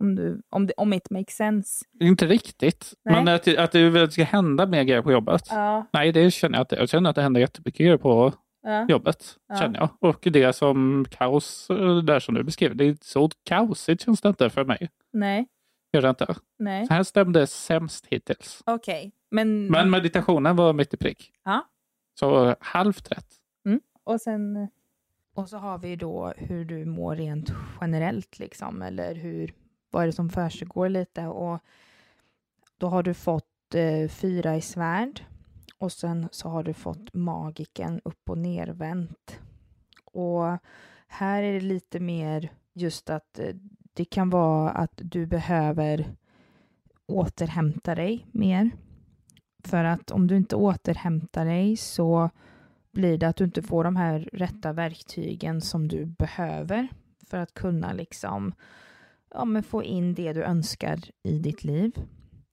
Om, du, om, det, om it makes sense. Inte riktigt. Nej. Men att, att det ska hända mer grejer på jobbet. Ja, Nej, det känner jag inte. Jag känner att det händer jättemycket grejer på ja. jobbet. Ja. Känner jag. Och det som kaos, eh, där som du beskriver, det är så kaosigt känns det inte för mig. Nej, Gör det inte. nej. Så här stämde sämst hittills. Okej, men... Men meditationen var mitt i prick. Ja. Så halvt rätt. Och sen... Och så har vi då hur du mår rent generellt liksom, eller hur, vad är det som försiggår lite och då har du fått eh, fyra i svärd och sen så har du fått magiken upp och nervänt. Och här är det lite mer just att eh, det kan vara att du behöver återhämta dig mer. För att om du inte återhämtar dig så blir det att du inte får de här rätta verktygen som du behöver för att kunna liksom ja, men få in det du önskar i ditt liv.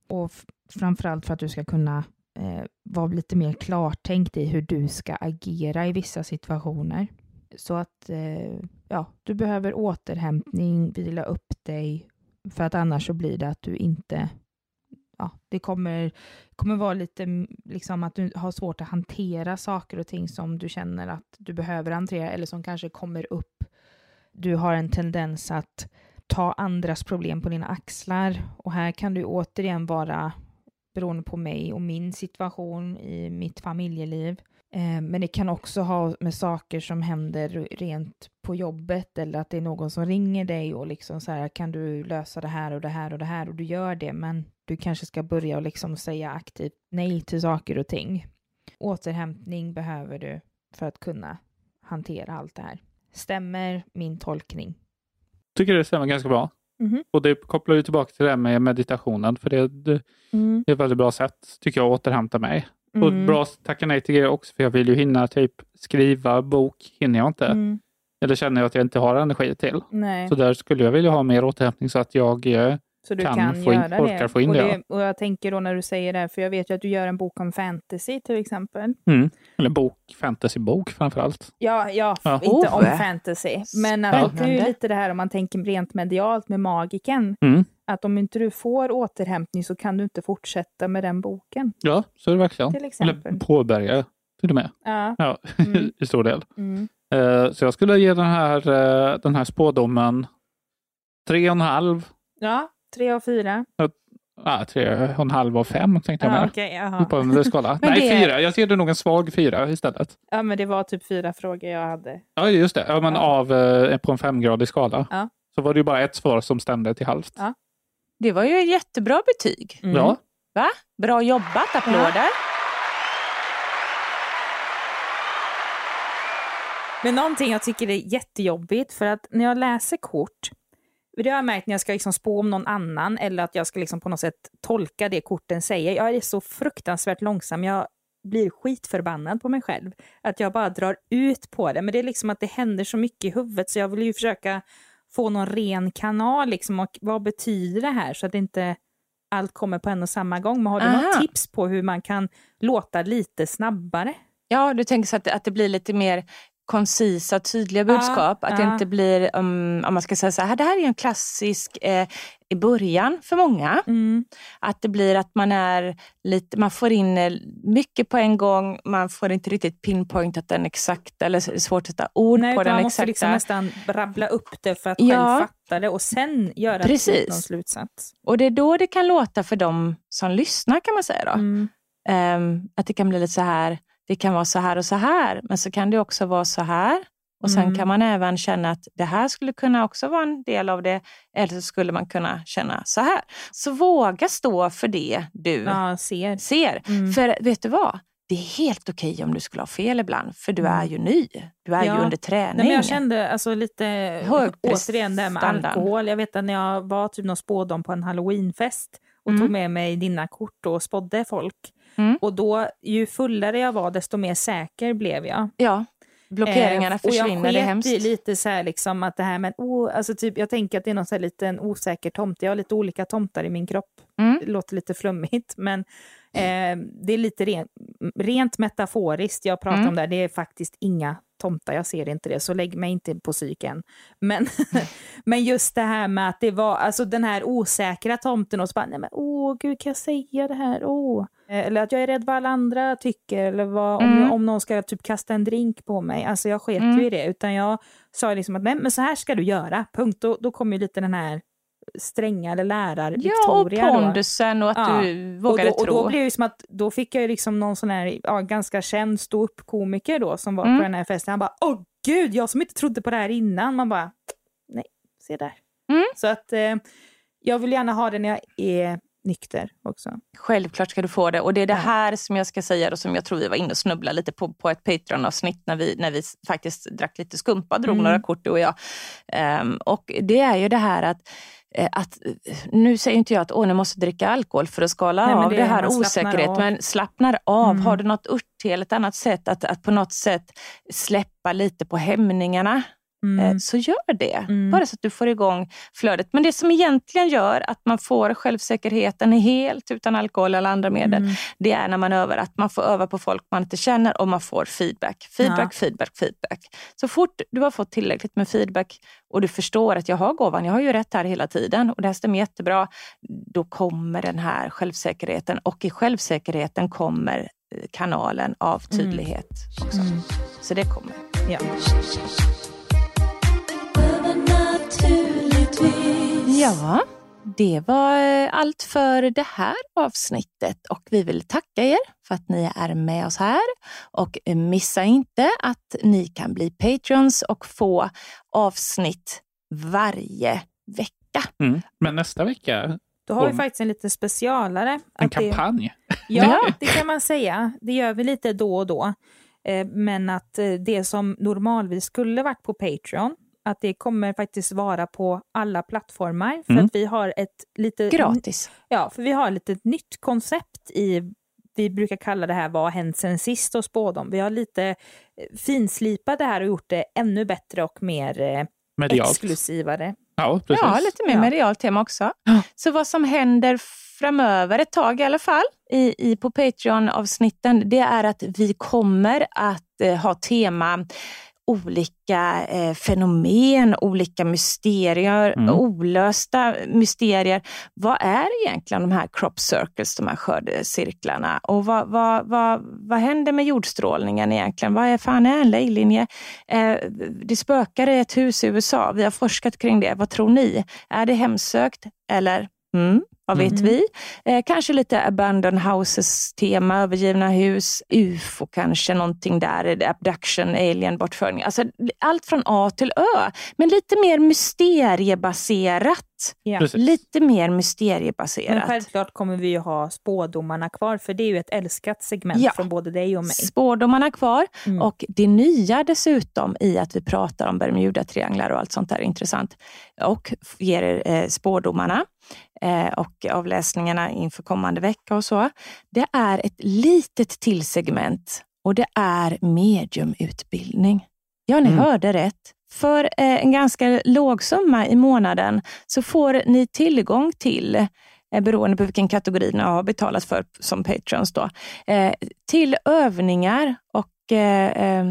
Och framförallt för att du ska kunna eh, vara lite mer klartänkt i hur du ska agera i vissa situationer. Så att eh, ja, du behöver återhämtning, vila upp dig, för att annars så blir det att du inte Ja, det kommer, kommer vara lite liksom att du har svårt att hantera saker och ting som du känner att du behöver hantera eller som kanske kommer upp. Du har en tendens att ta andras problem på dina axlar och här kan du återigen vara beroende på mig och min situation i mitt familjeliv. Eh, men det kan också ha med saker som händer rent på jobbet eller att det är någon som ringer dig och liksom så här kan du lösa det här och det här och det här och du gör det men du kanske ska börja och liksom säga aktivt nej till saker och ting. Återhämtning behöver du för att kunna hantera allt det här. Stämmer min tolkning? Tycker det stämmer ganska bra. Mhm. Och det kopplar ju tillbaka till det här med meditationen. För det, det Mm. är ett väldigt bra sätt, tycker jag, att återhämta mig. Och Mm. bra tacka nej till grejer också, för jag vill ju hinna typ skriva bok, hinner jag inte. Mm. Eller känner jag att jag inte har energi till. Nej, Så där skulle jag vilja ha mer återhämtning så att jag eh, så du kan kan, få in- göra orkar det. få in och, det, och jag tänker då när du säger det, här, för jag vet ju att du gör en bok om fantasy till exempel. Mm. Eller bok, fantasybok framför allt. Ja, ja, Ja. inte Oh. om fantasy. Men att det är ju lite det här om man tänker rent medialt med magiken. Mm. Att om inte du får återhämtning så kan du inte fortsätta med den boken. Ja, så är det verkligen. Till exempel. Eller påbörja till och med. Ja. Ja, Mm. i stor del. Mm. Eh, så jag skulle ge den här, eh, den här spådomen tre och en halv, ja, tre av fyra. ah, tre och en halv av fem tänkte jag Ja, med. jaha. På en skala. Nej, det- fyra. Jag ser det nog en svag fyra istället. ja, men det var typ fyra frågor jag hade. Ja, just det. Ja, men Ja. av, eh, på en femgradig skala. Ja. Så var det ju bara ett svar som stämde till halvt. Ja. Det var ju ett jättebra betyg. Mm. Ja. Va? Bra jobbat, applåder. Men någonting jag tycker är jättejobbigt, för att när jag läser kort, det har jag märkt när jag ska liksom spå om någon annan eller att jag ska liksom på något sätt tolka det korten säger. Jag är så fruktansvärt långsam. Jag blir skitförbannad på mig själv. Att jag bara drar ut på det. Men det är liksom att det händer så mycket i huvudet så jag vill ju försöka få någon ren kanal. Liksom, och vad betyder det här? Så att inte allt kommer på en och samma gång. Men har du Aha. något tips på hur man kan låta lite snabbare? Ja, du tänker så att, att det blir lite mer koncisa tydliga budskap. att det inte blir, um, om man ska säga så här, det här är en klassisk eh, i början för många. Mm. Att det blir att man är lite, man får in eh, mycket på en gång, man får inte riktigt pinpointat den exakt, eller svårt att sätta ord Nej, på den man måste exakta. liksom nästan rabbla upp det för att Ja. själv fatta det och sen göra Precis. någon slutsats. Och det är då det kan låta för de som lyssnar kan man säga då. Mm. Ehm, att det kan bli lite så här, det kan vara så här och så här, men så kan det också vara så här. Och sen Mm. kan man även känna att det här skulle kunna också vara en del av det, eller så skulle man kunna känna så här. Så våga stå för det du Ja, ser. ser. Mm. För vet du vad? Det är helt okej om du skulle ha fel ibland, för du är ju ny. Du är Mm. Ja. ju under träning. Nej, men jag kände alltså lite, återigen det här med alkohol. Jag vet att när jag var typ någon spådom på en halloweenfest och Mm. tog med mig dina kort och spådde folk. Mm. Och då, ju fullare jag var, desto mer säker blev jag. Ja, blockeringarna Eh, och försvinner, jag det är hemskt. i lite så här liksom att det här med, oh, alltså typ, jag tänker att det är någon så här liten osäker tomte. Jag har lite olika tomtar i min kropp. Mm. Det låter lite flummigt, men eh, det är lite rent, rent metaforiskt jag pratar Mm. om där. Det är faktiskt inga tomtar, jag ser inte det, så lägg mig inte på psyken. Men, men just det här med att det var, alltså den här osäkra tomten och så bara, nej men åh gud, kan jag säga det här? Åh. Eh, Eller att jag är rädd vad alla andra tycker, eller vad, om, Mm. om någon ska typ kasta en drink på mig. Alltså jag sket Mm. ju i det, utan jag sa liksom att nej, men så här ska du göra, punkt. Då, då kommer ju lite den här stränga eller lärar Ja, och pondusen och att Ja. du vågade och då, tro. Och då blev det som att då fick jag liksom någon sån här ja, ganska känd ståuppkomiker då som var Mm. på den här festen. Han bara åh gud, jag som inte trodde på det här innan. Man bara nej, se där. Mm. Så att eh, jag vill gärna ha det när jag är nykter också. Självklart ska du få det. Och det är det här som jag ska säga och som jag tror vi var inne och snubblade lite på på ett Patreon-avsnitt när vi, när vi faktiskt drack lite skumpa, drog Mm. några kort du och jag. Ehm, och det är ju det här att att, eh, nu säger inte jag att åh, nu måste dricka alkohol för att skala Nej, av det det, är- här osäkerhet, av. men slappnar av. Mm. Har du något örtte eller ett annat sätt att, att på något sätt släppa lite på hämningarna, Mm. eh, så gör det. Mm. Bara så att du får igång flödet. Men det som egentligen gör att man får självsäkerheten helt utan alkohol eller andra medel, Mm. det är när man övar. Att man får öva på folk man inte känner och man får feedback. Feedback, Ja. feedback, feedback. Så fort du har fått tillräckligt med feedback och du förstår att jag har gåvan, jag har ju rätt här hela tiden och det här stämmer jättebra, då kommer den här självsäkerheten och i självsäkerheten kommer eh, kanalen av tydlighet också. Mm. Så det kommer. Ja. Ja, det var eh, allt för det här avsnittet och vi vill tacka er för att ni är med oss här. Och missa inte att ni kan bli Patreons och få avsnitt varje vecka. Mm. Men nästa vecka, Då har vi faktiskt en liten specialare. en Att det- kampanj. Ja, det kan man säga. Det gör vi lite då och då. Eh, Men att eh, det som normalvis skulle varit på Patreon, att det kommer faktiskt vara på alla plattformar. För Mm. att vi har ett lite... Gratis. Ja, för vi har lite nytt koncept i vi brukar kalla det här vad har hänt sen sist och spådom. Vi har lite eh, finslipat det här och gjort det ännu bättre och mer eh, Medialt. exklusivare. Ja, precis. Ja, lite mer Ja. medialt tema också. Så vad som händer framöver ett tag i alla fall i, i, på Patreon-avsnitten, det är att vi kommer att eh, ha tema olika eh, fenomen, olika mysterier, Mm. olösta mysterier. Vad är egentligen de här crop circles, de här skördecirklarna? Och vad, vad, vad, vad händer med jordstrålningen egentligen? Vad är fan är en lejlinje? Eh, det spökar i ett hus i USA. Vi har forskat kring det. Vad tror ni? Är det hemsökt eller mm, vad vet Mm. vi? Eh, kanske lite abandoned houses-tema, övergivna hus, ufo kanske, någonting där, abduction, alien, bortförning. Alltså allt från A till Ö, men lite mer mysteriebaserat. Ja. Lite mer Men mysteriebaserat. självklart kommer vi ju ha spådomarna kvar, för det är ju ett älskat segment Ja. från både dig och mig. Spårdomarna kvar Mm. och det nya dessutom i att vi pratar om Bermuda-trianglar och allt sånt där är intressant och ger er eh, spårdomarna eh, och avläsningarna inför kommande vecka och så. Det är ett litet till segment och det är mediumutbildning. Ja, ni Mm. hörde rätt. För eh, en ganska låg summa i månaden så får ni tillgång till eh, beroende på vilken kategori ni har betalat för som patrons då, eh, till övningar och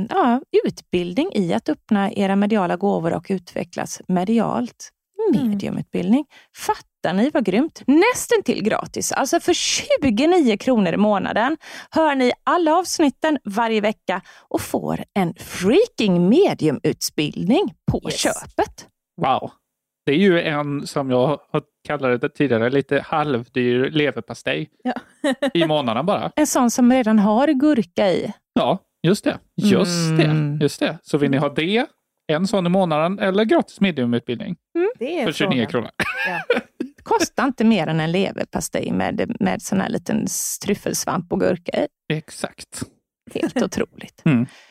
ja, utbildning i att öppna era mediala gåvor och utvecklas medialt. Mediumutbildning. Fattar ni vad grymt? Nästan till gratis. Alltså för 29 kronor i månaden hör ni alla avsnitten varje vecka och får en freaking mediumutbildning på Yes. köpet. Wow. Det är ju en, som jag har kallat det tidigare, lite halvdyr leverpastej Ja. i månaden bara. En sån som redan har gurka i. Ja, just det. Just Mm. det. Just det. Så vill ni ha det, en sån i månaden eller gratis mediumutbildning är för 29 frågan. kronor. Ja. Kostar inte mer än en leverpastej med, med sån här liten tryffelsvamp och gurka i. Exakt. Helt otroligt.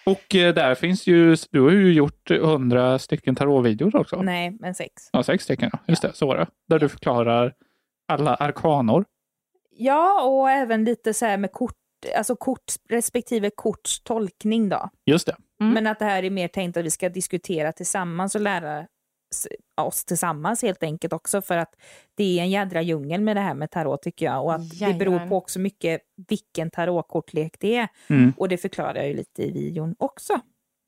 Och eh, där finns ju, du har ju gjort 100 stycken tarotvideor också. Nej, men sex. Ja, sex stycken. Ja. Just det, så var det. Där du förklarar alla arkanor. Ja, och även lite så här med kort, alltså kort respektive korts tolkning då. Just det. Mm. Men att det här är mer tänkt att vi ska diskutera tillsammans och lära oss tillsammans helt enkelt också för att det är en jädra djungel med det här med tarot tycker jag och att det beror på också mycket vilken tarotkortlek det är Mm. och det förklarar jag ju lite i videon också.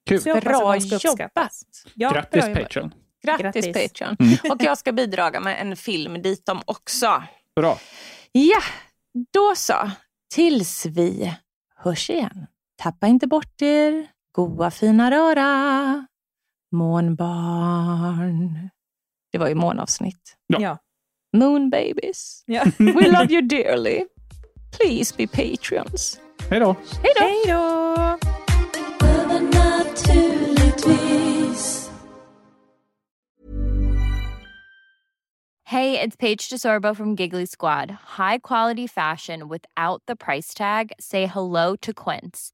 Kul. Så jag Bra att ska uppskattas. Ja, Grattis bra jobbat. Patreon. Grattis, Grattis. Patreon. Mm. Och jag ska bidraga med en film dit om också. Bra. Ja, då så. Tills vi hörs igen. Tappa inte bort er. Goa fina röra. Månbarn. Det var ju månavsnitt. Ja. ja. Moon babies. ja. We love you dearly. Please be patreons. Hej då. Hej då! Hej då! Hey, it's Paige DeSorbo from Giggly Squad. High quality fashion without the price tag. Say hello to Quince.